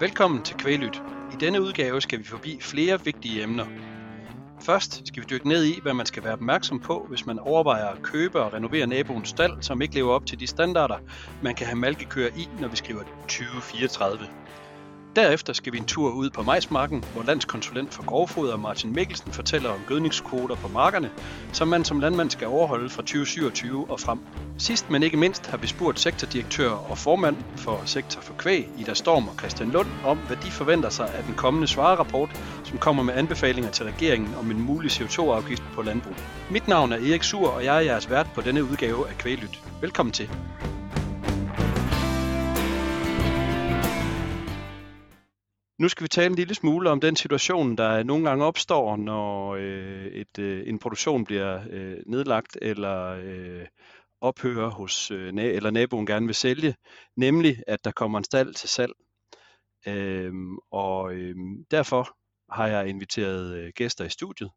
Velkommen til Kvælyt. I denne udgave skal vi forbi flere vigtige emner. Først skal vi dykke ned i, hvad man skal være opmærksom på, hvis man overvejer at købe og renovere naboens stald, som ikke lever op til de standarder, man kan have malkekøer i, når vi skriver 2034. Derefter skal vi en tur ud på majsmarken, hvor landskonsulent for grovfoder Martin Mikkelsen fortæller om gødningskvoter på markerne, som man som landmand skal overholde fra 2027 og frem. Sidst men ikke mindst har vi spurgt sektordirektør og formand for Sektor for Kvæg, Ida Storm og Christian Lund, om hvad de forventer sig af den kommende svarerapport, som kommer med anbefalinger til regeringen om en mulig CO2-afgift på landbrug. Mit navn er Erik Sur, og jeg er jeres vært på denne udgave af Kvæglyt. Velkommen til. Nu skal vi tale en lille smule om den situation, der nogle gange opstår, når øh, et, øh, en produktion bliver øh, nedlagt eller øh, ophører hos øh, na- eller naboen gerne vil sælge, nemlig at der kommer en stald til salg. Øh, og øh, derfor har jeg inviteret øh, gæster i studiet.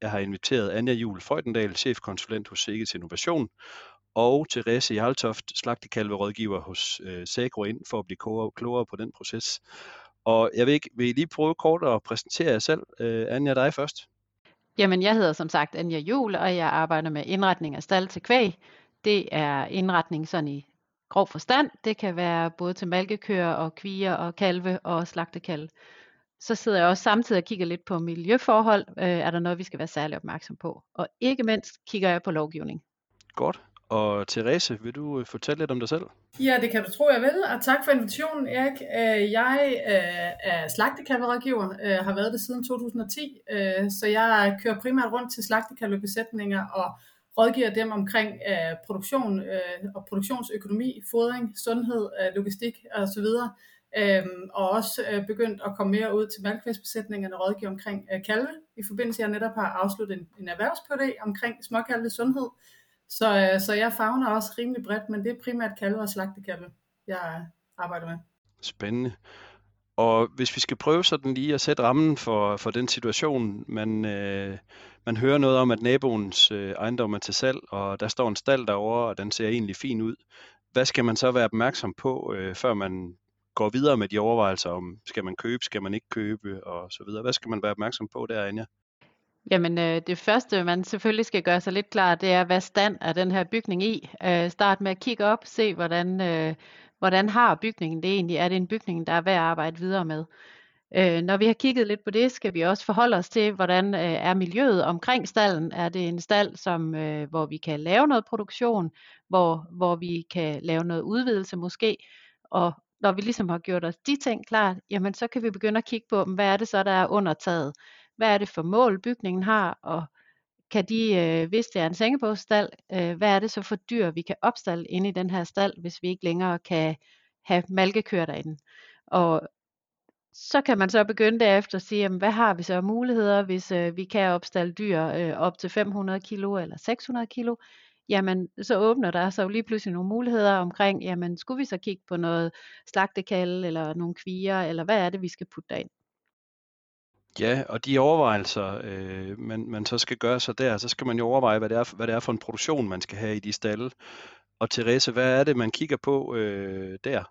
Jeg har inviteret Anja Jule Frøjdendal, chefkonsulent hos Sikkes Innovation, og Therese Jarltoft, slagtekalverådgiver hos øh, Sagro ind for at blive klogere på den proces. Og jeg vil, ikke, vil I lige prøve kort at præsentere jer selv. Uh, Anja, dig først. Jamen, jeg hedder som sagt Anja Jul, og jeg arbejder med indretning af stald til kvæg. Det er indretning sådan i grov forstand. Det kan være både til malkekøer og kvier og kalve og slagtekalve. Så sidder jeg også samtidig og kigger lidt på miljøforhold. Øh, er der noget, vi skal være særlig opmærksom på? Og ikke mindst kigger jeg på lovgivning. Godt. Og Therese, vil du øh, fortælle lidt om dig selv? Ja, det kan du tro, jeg vil, og tak for invitationen, Erik. Øh, jeg øh, er slagtekalverådgiver, har været det siden 2010, så jeg kører primært rundt til slagtekalvebesætninger og rådgiver dem omkring produktion og produktionsøkonomi, fodring, sundhed, logistik osv., Øhm, og også begyndt at komme mere ud til malkvægsbesætningerne og rådgive omkring kalve, i forbindelse jeg netop har afsluttet en, en omkring småkalve sundhed, så, øh, så jeg fagner også rimelig bredt, men det er primært kalve og slagtekalve, jeg arbejder med. Spændende. Og hvis vi skal prøve sådan lige at sætte rammen for, for den situation, man, øh, man hører noget om, at naboens øh, ejendom er til salg, og der står en stald derovre, og den ser egentlig fin ud. Hvad skal man så være opmærksom på, øh, før man går videre med de overvejelser om, skal man købe, skal man ikke købe, og så videre. Hvad skal man være opmærksom på der, Anja? Jamen øh, det første, man selvfølgelig skal gøre sig lidt klar, det er, hvad stand er den her bygning i. Øh, start med at kigge op, se hvordan, øh, hvordan har bygningen det egentlig. Er det en bygning, der er værd at arbejde videre med? Øh, når vi har kigget lidt på det, skal vi også forholde os til, hvordan øh, er miljøet omkring stallen. Er det en stald, som, øh, hvor vi kan lave noget produktion, hvor, hvor vi kan lave noget udvidelse måske, og når vi ligesom har gjort os de ting klar, jamen så kan vi begynde at kigge på, hvad er det så, der er under taget hvad er det for mål bygningen har, og kan de, øh, hvis det er en sengebogstald, øh, hvad er det så for dyr, vi kan opstalle inde i den her stald, hvis vi ikke længere kan have malkekøer derinde. Og så kan man så begynde derefter at sige, jamen, hvad har vi så af muligheder, hvis øh, vi kan opstalle dyr øh, op til 500 kilo eller 600 kilo, jamen så åbner der så lige pludselig nogle muligheder omkring, jamen skulle vi så kigge på noget slagtekalde eller nogle kvier, eller hvad er det, vi skal putte derind. Ja, og de overvejelser, øh, man, man så skal gøre sig der, så skal man jo overveje, hvad det, er, hvad det er for en produktion, man skal have i de stalle. Og Therese, hvad er det, man kigger på øh, der?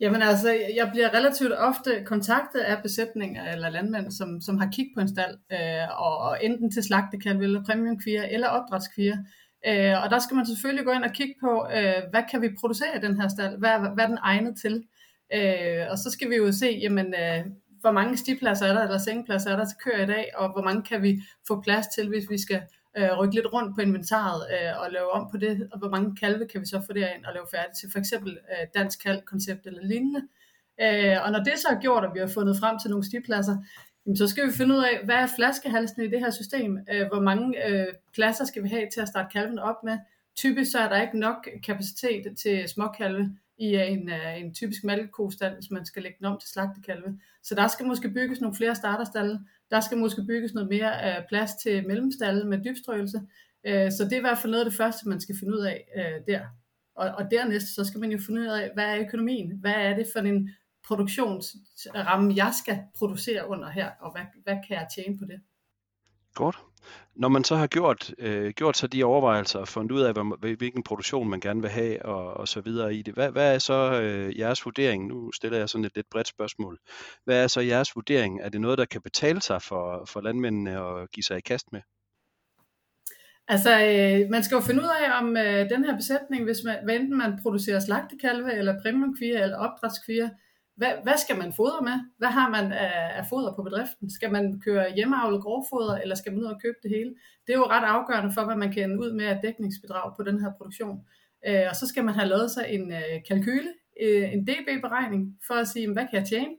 Jamen altså, jeg bliver relativt ofte kontaktet af besætninger eller landmænd, som, som har kigget på en stald, øh, og, og enten til slagtekalve eller premiumkvier eller opdrætskvier. Øh, og der skal man selvfølgelig gå ind og kigge på, øh, hvad kan vi producere i den her stald? Hvad, hvad er den egnet til? Øh, og så skal vi jo se, jamen, øh, hvor mange stipladser er der, eller sengepladser er der til køer i dag, og hvor mange kan vi få plads til, hvis vi skal øh, rykke lidt rundt på inventaret øh, og lave om på det, og hvor mange kalve kan vi så få derind og lave færdigt til for eksempel øh, dansk kalv-koncept eller lignende. Øh, og når det så er gjort, og vi har fundet frem til nogle stipladser, jamen, så skal vi finde ud af, hvad er flaskehalsen i det her system? Øh, hvor mange øh, pladser skal vi have til at starte kalven op med? Typisk så er der ikke nok kapacitet til småkalve, i øh, en, uh, en typisk malkekostal, hvis man skal lægge den om til slagtekalve. Så der skal måske bygges nogle flere starterstalle. Der skal måske bygges noget mere uh, plads til mellemstalle med dybstrøgelse. Uh, så det er i hvert fald noget af det første, man skal finde ud af uh, der. Og, og dernæst, så skal man jo finde ud af, hvad er økonomien? Hvad er det for en produktionsramme, jeg skal producere under her, og hvad, hvad kan jeg tjene på det? Godt. Når man så har gjort, øh, gjort sig de overvejelser og fundet ud af, hvad, hvilken produktion man gerne vil have og, og så videre i det, hvad, hvad er så øh, jeres vurdering? Nu stiller jeg sådan et lidt bredt spørgsmål. Hvad er så jeres vurdering? Er det noget, der kan betale sig for, for landmændene at give sig i kast med? Altså, øh, man skal jo finde ud af, om øh, den her besætning, hvis man, hvad enten man producerer slagtekalve, eller premiumkvier, eller opdrætskvier, hvad, hvad skal man fodre med? Hvad har man af, af foder på bedriften? Skal man køre hjemmeavlet grovfoder, eller skal man ud og købe det hele? Det er jo ret afgørende for, hvad man kan ud med af dækningsbidrag på den her produktion. Øh, og så skal man have lavet sig en øh, kalkyle, øh, en DB-beregning, for at sige, hvad kan jeg tjene?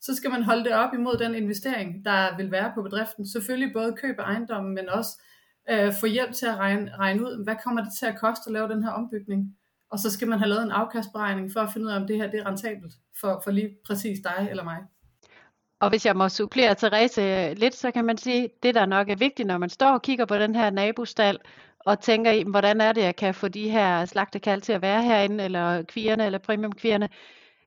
Så skal man holde det op imod den investering, der vil være på bedriften. Selvfølgelig både købe ejendommen, men også øh, få hjælp til at regne, regne ud, hvad kommer det til at koste at lave den her ombygning? Og så skal man have lavet en afkastberegning for at finde ud af, om det her det er rentabelt for, for lige præcis dig eller mig. Og hvis jeg må supplere Therese lidt, så kan man sige, det der nok er vigtigt, når man står og kigger på den her nabostal, og tænker i, hvordan er det, jeg kan få de her slagtekald til at være herinde, eller kvierne, eller premiumkvierne,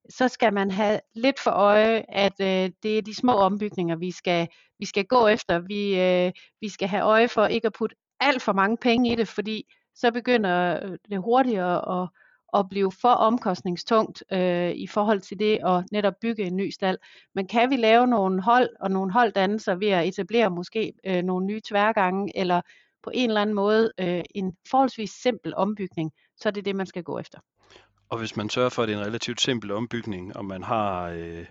så skal man have lidt for øje, at øh, det er de små ombygninger, vi skal, vi skal gå efter. Vi, øh, vi skal have øje for ikke at putte alt for mange penge i det, fordi så begynder øh, det hurtigere at, at blive for omkostningstungt øh, i forhold til det at netop bygge en ny stald. Men kan vi lave nogle hold og nogle holddannelser ved at etablere måske øh, nogle nye tværgange, eller på en eller anden måde øh, en forholdsvis simpel ombygning, så er det det, man skal gå efter. Og hvis man sørger for, at det er en relativt simpel ombygning, og man har øh,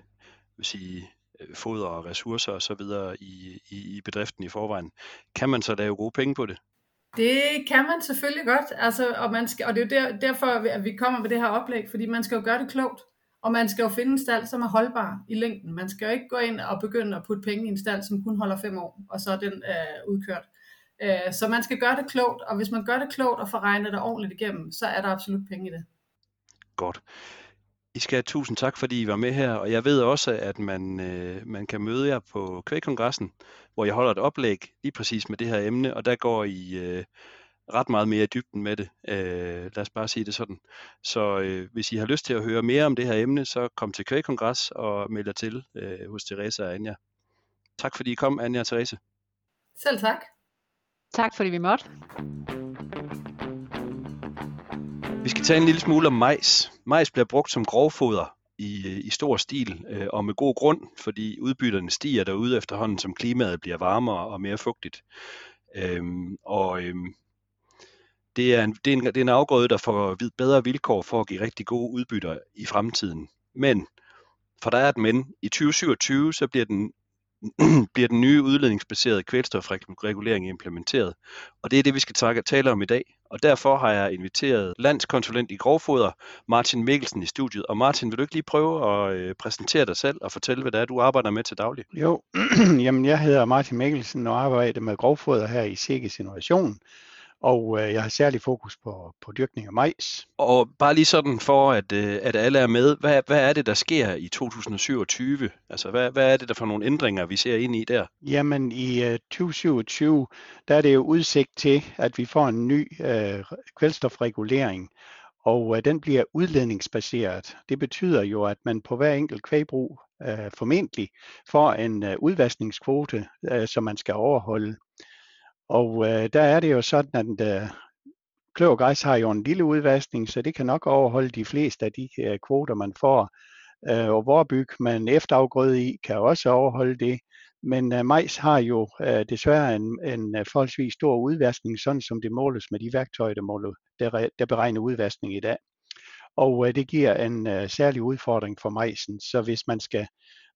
vil sige, øh, foder og ressourcer osv. I, i, i bedriften i forvejen, kan man så lave gode penge på det? Det kan man selvfølgelig godt, altså, og, man skal, og det er jo der, derfor, at vi kommer med det her oplæg, fordi man skal jo gøre det klogt, og man skal jo finde en stald, som er holdbar i længden. Man skal jo ikke gå ind og begynde at putte penge i en stald, som kun holder fem år, og så er den øh, udkørt. Øh, så man skal gøre det klogt, og hvis man gør det klogt og får regnet det ordentligt igennem, så er der absolut penge i det. Godt. I skal have tusind tak, fordi I var med her, og jeg ved også, at man, øh, man kan møde jer på Kvægkongressen, hvor jeg holder et oplæg lige præcis med det her emne, og der går I øh, ret meget mere i dybden med det. Øh, lad os bare sige det sådan. Så øh, hvis I har lyst til at høre mere om det her emne, så kom til Kvægkongres og meld jer til øh, hos Therese og Anja. Tak fordi I kom, Anja og Therese. Selv tak. Tak fordi vi måtte. Vi skal tale en lille smule om majs. Majs bliver brugt som grovfoder i, øh, i stor stil, øh, og med god grund, fordi udbytterne stiger derude efterhånden, som klimaet bliver varmere og mere fugtigt. Øhm, og øhm, det, er en, det, er en, det er en afgrøde, der får bedre vilkår for at give rigtig gode udbytter i fremtiden. Men, for der er et men, i 2027 så bliver den bliver den nye udledningsbaserede kvælstofregulering implementeret. Og det er det, vi skal tale om i dag. Og derfor har jeg inviteret landskonsulent i grovfoder, Martin Mikkelsen, i studiet. Og Martin, vil du ikke lige prøve at øh, præsentere dig selv og fortælle, hvad det er, du arbejder med til daglig? Jo, jamen jeg hedder Martin Mikkelsen og arbejder med grovfoder her i Sikkes Innovation og øh, jeg har særlig fokus på, på dyrkning af majs. Og bare lige sådan for, at, øh, at alle er med, hvad, hvad er det, der sker i 2027? Altså, hvad, hvad er det der for nogle ændringer, vi ser ind i der? Jamen, i øh, 2027, der er det jo udsigt til, at vi får en ny øh, kvælstofregulering, og øh, den bliver udledningsbaseret. Det betyder jo, at man på hver enkelt kvægbrug øh, formentlig får en øh, udvaskningskvote, øh, som man skal overholde. Og øh, der er det jo sådan, at øh, kløvergræs har jo en lille udvaskning, så det kan nok overholde de fleste af de øh, kvoter, man får. Øh, og vorbyg man efterafgrøde i, kan også overholde det. Men øh, majs har jo øh, desværre en, en øh, forholdsvis stor udvaskning, sådan som det måles med de værktøjer, der, måler, der, der beregner udvaskning i dag. Og øh, det giver en øh, særlig udfordring for majsen. Så hvis man skal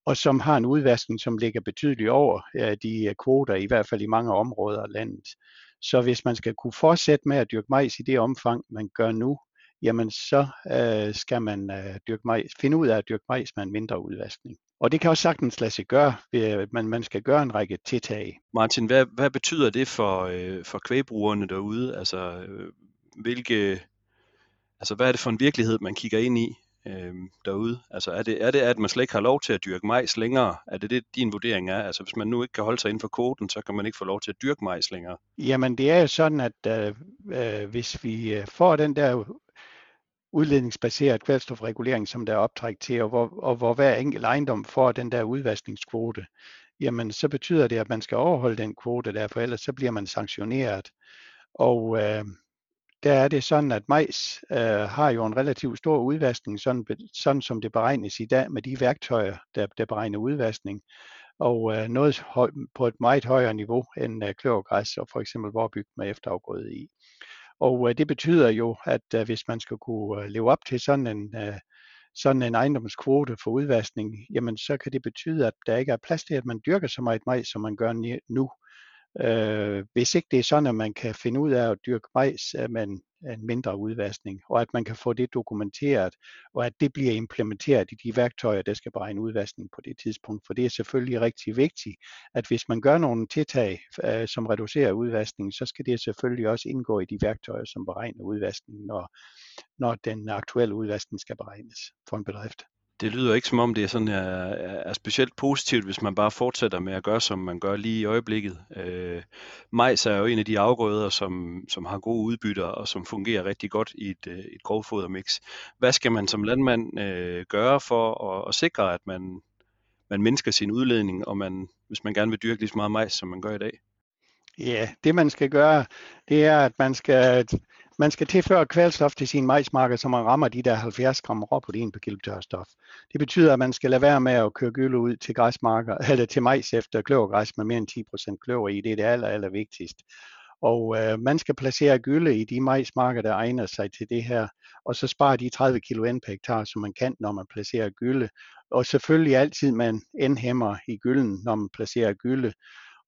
og som har en udvaskning, som ligger betydeligt over øh, de øh, kvoter, i hvert fald i mange områder af landet. Så hvis man skal kunne fortsætte med at dyrke majs i det omfang, man gør nu, jamen så øh, skal man øh, dyrke majs, finde ud af at dyrke majs med en mindre udvaskning. Og det kan også sagtens lade sig gøre, øh, men man skal gøre en række tiltag. Martin, hvad, hvad betyder det for, øh, for kvægbrugerne derude? Altså, øh, hvilke, altså, hvad er det for en virkelighed, man kigger ind i? Øh, derude? Altså er det, er det, at man slet ikke har lov til at dyrke majs længere? Er det det, din vurdering er? Altså hvis man nu ikke kan holde sig inden for koden, så kan man ikke få lov til at dyrke majs længere? Jamen det er jo sådan, at øh, øh hvis vi øh, får den der udledningsbaseret kvælstofregulering, som der er optræk til, og hvor, og hvor hver enkelt ejendom får den der udvaskningskvote, jamen så betyder det, at man skal overholde den kvote der, for ellers så bliver man sanktioneret. Og øh, der er det sådan, at majs øh, har jo en relativt stor udvaskning, sådan, sådan som det beregnes i dag med de værktøjer, der, der beregner udvaskning. Og øh, noget høj, på et meget højere niveau end øh, kløvergræs og for eksempel vorbyg med efterafgrøde i. Og øh, det betyder jo, at øh, hvis man skal kunne øh, leve op til sådan en, øh, sådan en ejendomskvote for udvaskning, jamen så kan det betyde, at der ikke er plads til, at man dyrker så meget majs, som man gør nu. Øh, hvis ikke det er sådan, at man kan finde ud af at dyrke majs med en, en mindre udvaskning, og at man kan få det dokumenteret, og at det bliver implementeret i de værktøjer, der skal beregne udvaskning på det tidspunkt. For det er selvfølgelig rigtig vigtigt, at hvis man gør nogle tiltag, øh, som reducerer udvaskningen, så skal det selvfølgelig også indgå i de værktøjer, som beregner udvaskningen, når, når den aktuelle udvaskning skal beregnes for en bedrift det lyder ikke som om det er sådan er, er specielt positivt, hvis man bare fortsætter med at gøre, som man gør lige i øjeblikket. Øh, majs er jo en af de afgrøder, som, som har gode udbytter og som fungerer rigtig godt i et, øh, et grovfodermix. Hvad skal man som landmand øh, gøre for at, at sikre, at man, man mindsker sin udledning, og man, hvis man gerne vil dyrke lige så meget majs, som man gør i dag? Ja, det man skal gøre, det er, at man skal man skal tilføre kvælstof til sin majsmarker, så man rammer de der 70 gram råprotein per kilo tørstof. Det betyder, at man skal lade være med at køre gylle ud til græsmarker, eller til majs efter kløvergræs med mere end 10% kløver i. Det er det aller, aller vigtigste. Og øh, man skal placere gylde i de majsmarker, der egner sig til det her, og så spare de 30 kilo N per hektar, som man kan, når man placerer gylde. Og selvfølgelig altid man indhæmmer i gylden, når man placerer gylde.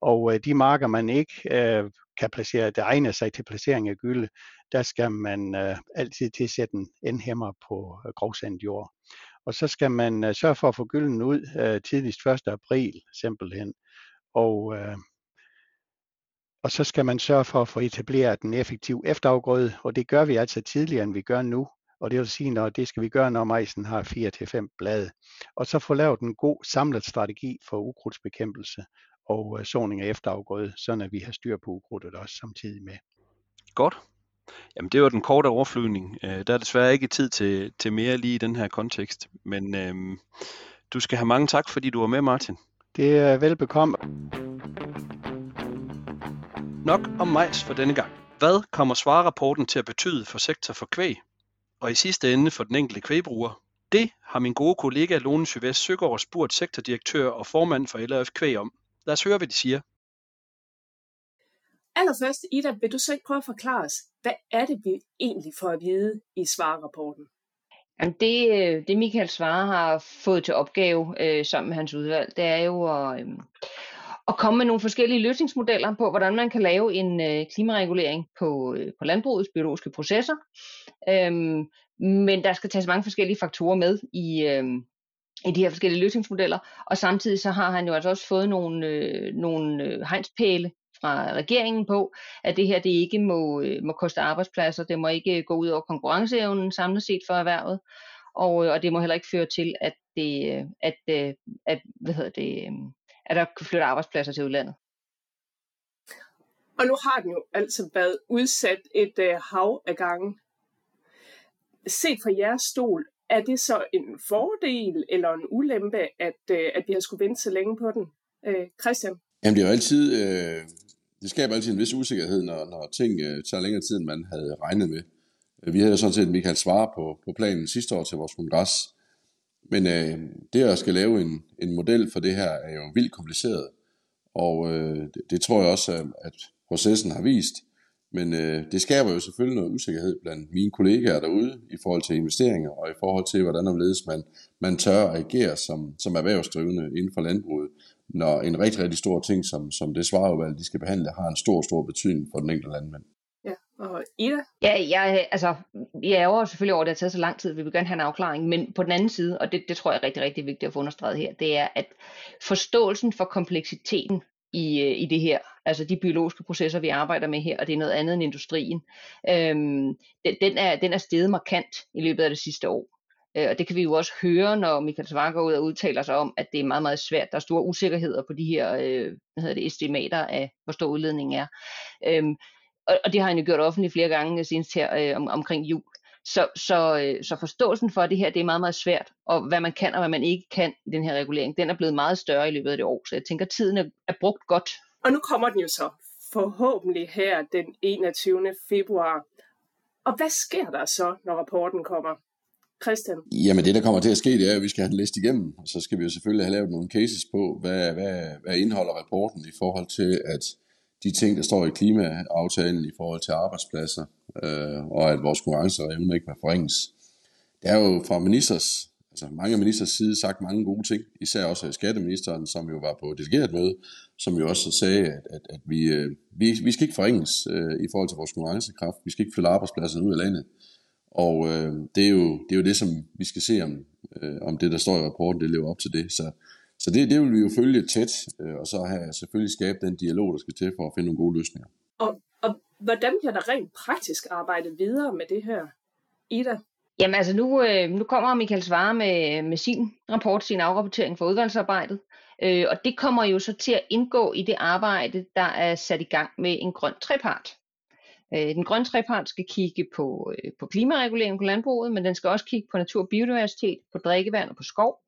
Og øh, de marker, man ikke øh, kan placere, der egner sig til placering af gylde, der skal man øh, altid tilsætte en endhæmmer på øh, grovsandet jord. Og så skal man øh, sørge for at få gylden ud øh, tidligst 1. april simpelthen. Og, øh, og så skal man sørge for at få etableret en effektiv efterafgrøde, og det gør vi altså tidligere, end vi gør nu. Og det vil sige, når det skal vi gøre, når majsen har 4-5 blade. Og så få lavet en god samlet strategi for ukrudtsbekæmpelse og øh, såning af efterafgrøde, sådan at vi har styr på ukrudtet også samtidig med. Godt. Jamen det var den korte overflyvning. Øh, der er desværre ikke tid til, til mere lige i den her kontekst, men øh, du skal have mange tak, fordi du var med, Martin. Det er velbekomme. Nok om majs for denne gang. Hvad kommer svarerapporten til at betyde for sektor for kvæg? Og i sidste ende for den enkelte kvægbruger? Det har min gode kollega Lone Syvest Søgaard spurgt sektordirektør og formand for LRF Kvæg om. Lad os høre, hvad de siger. Allerførst, Ida, vil du så ikke prøve at forklare os, hvad er det, vi egentlig får at vide i svarrapporten? Jamen det, øh, det Michael Svare har fået til opgave øh, sammen med hans udvalg, det er jo at, øh, at komme med nogle forskellige løsningsmodeller på, hvordan man kan lave en øh, klimaregulering på, øh, på landbrugets biologiske processer. Øhm, men der skal tages mange forskellige faktorer med i, øh, i de her forskellige løsningsmodeller, og samtidig så har han jo altså også fået nogle, øh, nogle øh, hegnspæle fra regeringen på, at det her det ikke må, øh, må koste arbejdspladser, det må ikke øh, gå ud over konkurrenceevnen samlet set for erhvervet, og, øh, og det må heller ikke føre til, at, det, øh, at, at, at, hvad hedder det, at der kan flytte arbejdspladser til udlandet. Og nu har den jo altså været udsat et øh, hav af gange. Set fra jeres stol, er det så en fordel eller en ulempe, at, øh, at vi har skulle vente så længe på den? Øh, Christian? Jamen det er jo altid, øh, det skaber altid en vis usikkerhed, når, når ting øh, tager længere tid, end man havde regnet med. Vi havde jo sådan set Michael Svare på, på planen sidste år til vores kongres, men øh, det at skal lave en, en model for det her er jo vildt kompliceret, og øh, det, det tror jeg også, at processen har vist. Men øh, det skaber jo selvfølgelig noget usikkerhed blandt mine kollegaer derude i forhold til investeringer og i forhold til, hvordan omledes man, man tør at agere som, som erhvervsdrivende inden for landbruget, når en rigtig, rigtig stor ting, som, som det svareudvalg, de skal behandle, har en stor, stor betydning for den enkelte landmand. Ja, og Ida? Ja, jeg, altså, jeg er jo selvfølgelig over, at det har taget så lang tid, vi vil gerne have en afklaring, men på den anden side, og det, det tror jeg er rigtig, rigtig vigtigt at få understreget her, det er, at forståelsen for kompleksiteten i, øh, i det her, altså de biologiske processer, vi arbejder med her, og det er noget andet end industrien, øhm, den, den, er, den er steget markant i løbet af det sidste år. Øh, og det kan vi jo også høre, når Michael Svare går ud og udtaler sig om, at det er meget, meget svært. Der er store usikkerheder på de her øh, hvad hedder det, estimater af, hvor stor udledningen er. Øhm, og, og det har han jo gjort offentligt flere gange øh, senest her øh, om, omkring jul. Så, så, øh, så forståelsen for det her, det er meget, meget svært, og hvad man kan og hvad man ikke kan i den her regulering, den er blevet meget større i løbet af det år, så jeg tænker, at tiden er, er brugt godt. Og nu kommer den jo så forhåbentlig her den 21. februar. Og hvad sker der så, når rapporten kommer? Christian? Jamen det, der kommer til at ske, det er, at vi skal have den læst igennem, og så skal vi jo selvfølgelig have lavet nogle cases på, hvad, hvad, hvad indeholder rapporten i forhold til, at de ting, der står i klimaaftalen i forhold til arbejdspladser, øh, og at vores konkurrenceevne ikke vil forringes. Det er jo fra ministers, altså mange ministers side sagt mange gode ting, især også af skatteministeren, som jo var på delegeret møde, som jo også sagde, at, at, at vi, øh, vi, vi skal ikke forringes øh, i forhold til vores konkurrencekraft, vi skal ikke flytte arbejdspladserne ud af landet. Og øh, det, er jo, det er jo det, som vi skal se, om, øh, om det, der står i rapporten, det lever op til det. Så, så det, det vil vi jo følge tæt, øh, og så have selvfølgelig skabe den dialog, der skal til for at finde nogle gode løsninger. Og, og hvordan bliver der rent praktisk arbejdet videre med det her? Ida? Jamen altså nu, øh, nu kommer Michael Svare med, med sin rapport, sin afrapportering for udvalgsarbejdet, øh, og det kommer jo så til at indgå i det arbejde, der er sat i gang med en grøn trepart. Øh, den grønne trepart skal kigge på, øh, på klimaregulering på landbruget, men den skal også kigge på natur og biodiversitet, på drikkevand og på skov.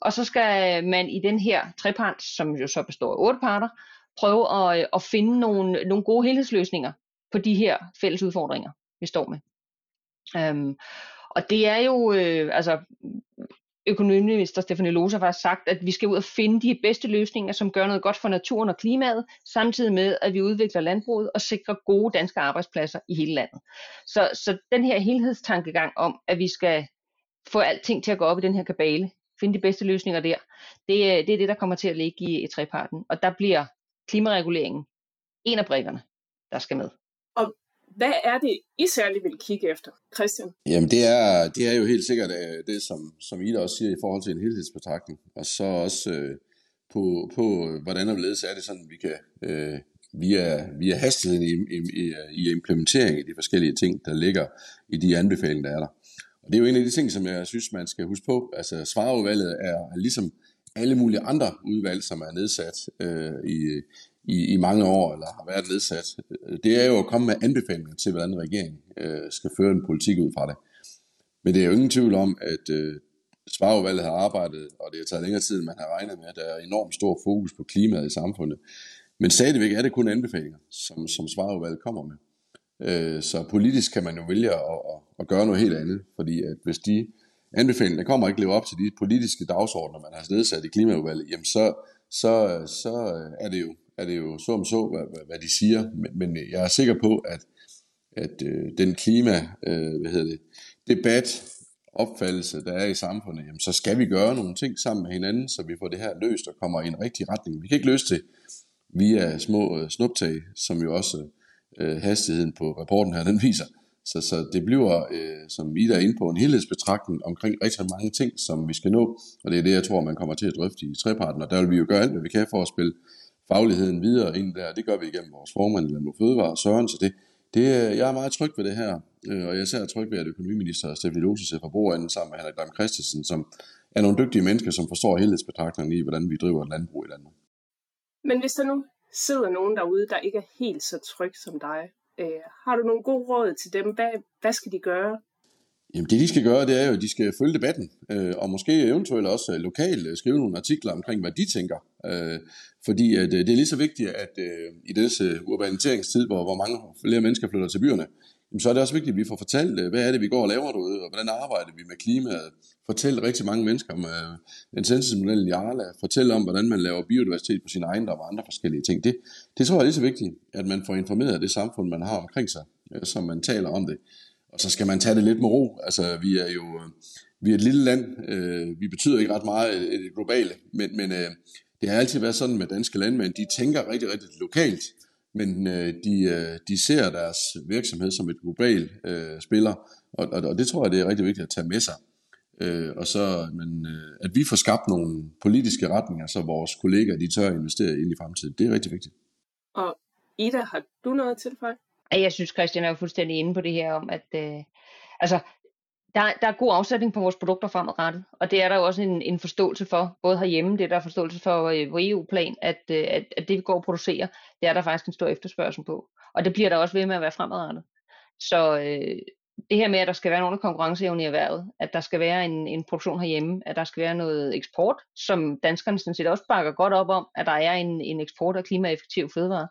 Og så skal man i den her trepart, som jo så består af otte parter, prøve at, øh, at finde nogle, nogle gode helhedsløsninger på de her fælles udfordringer, vi står med. Øhm, og det er jo, øh, altså økonomiminister Stefanie Losa har sagt, at vi skal ud og finde de bedste løsninger, som gør noget godt for naturen og klimaet, samtidig med, at vi udvikler landbruget og sikrer gode danske arbejdspladser i hele landet. Så, så den her helhedstankegang om, at vi skal få alting til at gå op i den her kabale, finde de bedste løsninger der, det, øh, det er det, der kommer til at ligge i, i treparten. Og der bliver klimareguleringen en af brikkerne, der skal med. Og hvad er det, I særligt vil kigge efter, Christian? Jamen det er, det er jo helt sikkert øh, det, som, som Ida også siger i forhold til en helhedsbetragtning. Og så også øh, på, på, hvordan og hvorledes er det sådan, vi kan øh, via, via hastigheden i, i, i implementering af de forskellige ting, der ligger i de anbefalinger, der er der. Og det er jo en af de ting, som jeg synes, man skal huske på. Altså svareudvalget er ligesom alle mulige andre udvalg, som er nedsat øh, i, i, i mange år, eller har været ledsat, øh, det er jo at komme med anbefalinger til, hvordan regeringen øh, skal føre en politik ud fra det. Men det er jo ingen tvivl om, at øh, Svarudvalget har arbejdet, og det har taget længere tid, end man har regnet med, at der er enormt stor fokus på klimaet i samfundet. Men stadigvæk er det kun anbefalinger, som, som Svarudvalget kommer med. Øh, så politisk kan man jo vælge at, at, at gøre noget helt andet, fordi at hvis de anbefalinger kommer ikke leve op til de politiske dagsordner, man har nedsat i klimaudvalget, jamen så, så, så øh, er det jo er det jo så om så, hvad, hvad de siger, men, men jeg er sikker på, at, at øh, den klima, øh, hvad hedder det, debat, opfattelse, der er i samfundet, jamen, så skal vi gøre nogle ting sammen med hinanden, så vi får det her løst og kommer i en rigtig retning. Vi kan ikke løse det via små øh, snuptag, som jo også øh, hastigheden på rapporten her, den viser. Så, så det bliver, øh, som I er inde på, en helhedsbetragtning omkring rigtig mange ting, som vi skal nå, og det er det, jeg tror, man kommer til at drøfte i treparten, og der vil vi jo gøre alt, hvad vi kan for at spille fagligheden videre ind der. Det gør vi igennem vores formand, Landbrug Fødevare, Søren, så det, det, øh, jeg er meget tryg ved det her, øh, og jeg er især tryg ved, at økonomiminister Stefan Lose ser for sammen med Henrik Dam Christensen, som er nogle dygtige mennesker, som forstår helhedsbetragtningen i, hvordan vi driver et landbrug i Danmark. Men hvis der nu sidder nogen derude, der ikke er helt så tryg som dig, øh, har du nogle gode råd til dem? Hvad, hvad skal de gøre? Jamen det de skal gøre, det er jo, at de skal følge debatten, øh, og måske eventuelt også øh, lokalt øh, skrive nogle artikler omkring, hvad de tænker. Øh, fordi at, øh, det er lige så vigtigt, at øh, i disse øh, urbaniseringstid, hvor, hvor mange flere mennesker flytter til byerne, jamen, så er det også vigtigt, at vi får fortalt, øh, hvad er det, vi går og laver derude, og hvordan arbejder vi med klimaet. Fortæl rigtig mange mennesker om øh, en i Arla. Fortæl om, hvordan man laver biodiversitet på sin ejendom og andre forskellige ting. Det, det tror jeg er lige så vigtigt, at man får informeret det samfund, man har omkring sig, øh, som man taler om det. Og så skal man tage det lidt med ro. Altså, vi er jo øh, vi er et lille land. Øh, vi betyder ikke ret meget øh, øh, i det globale, men, men øh, det har altid været sådan med danske landmænd. De tænker rigtig, rigtig lokalt, men øh, de, øh, de ser deres virksomhed som et globalt øh, spiller, og, og, og det tror jeg, det er rigtig vigtigt at tage med sig. Øh, og så, men, øh, at vi får skabt nogle politiske retninger, så vores kollegaer de tør investere ind i fremtiden. Det er rigtig vigtigt. Og Ida, har du noget at tilføje? Jeg synes, Christian er jo fuldstændig inde på det her om, at øh, altså, der, der er god afsætning på vores produkter fremadrettet, og det er der jo også en, en forståelse for, både herhjemme, det er der forståelse for øh, på EU-plan, at, øh, at, at det vi går og producerer, det er der faktisk en stor efterspørgsel på. Og det bliver der også ved med at være fremadrettet. Så, øh, det her med, at der skal være nogen konkurrenceevne i erhvervet, at der skal være en, en produktion herhjemme, at der skal være noget eksport, som danskerne sådan set også bakker godt op om, at der er en, en eksport af klimaeffektive fødevarer,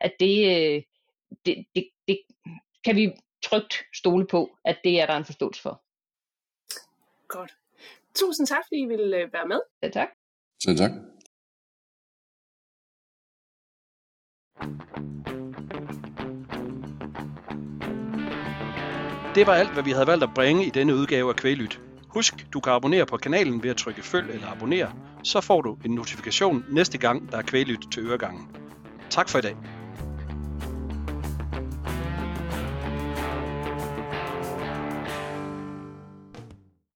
at det, øh, det, det, det kan vi trygt stole på, at det er der en forståelse for. Godt. Tusind tak, fordi I ville øh, være med. Ja, tak. Selv tak. Det var alt, hvad vi havde valgt at bringe i denne udgave af Kvælyt. Husk, du kan abonnere på kanalen ved at trykke følg eller abonnere. Så får du en notifikation næste gang, der er Kvælyt til øregangen. Tak for i dag.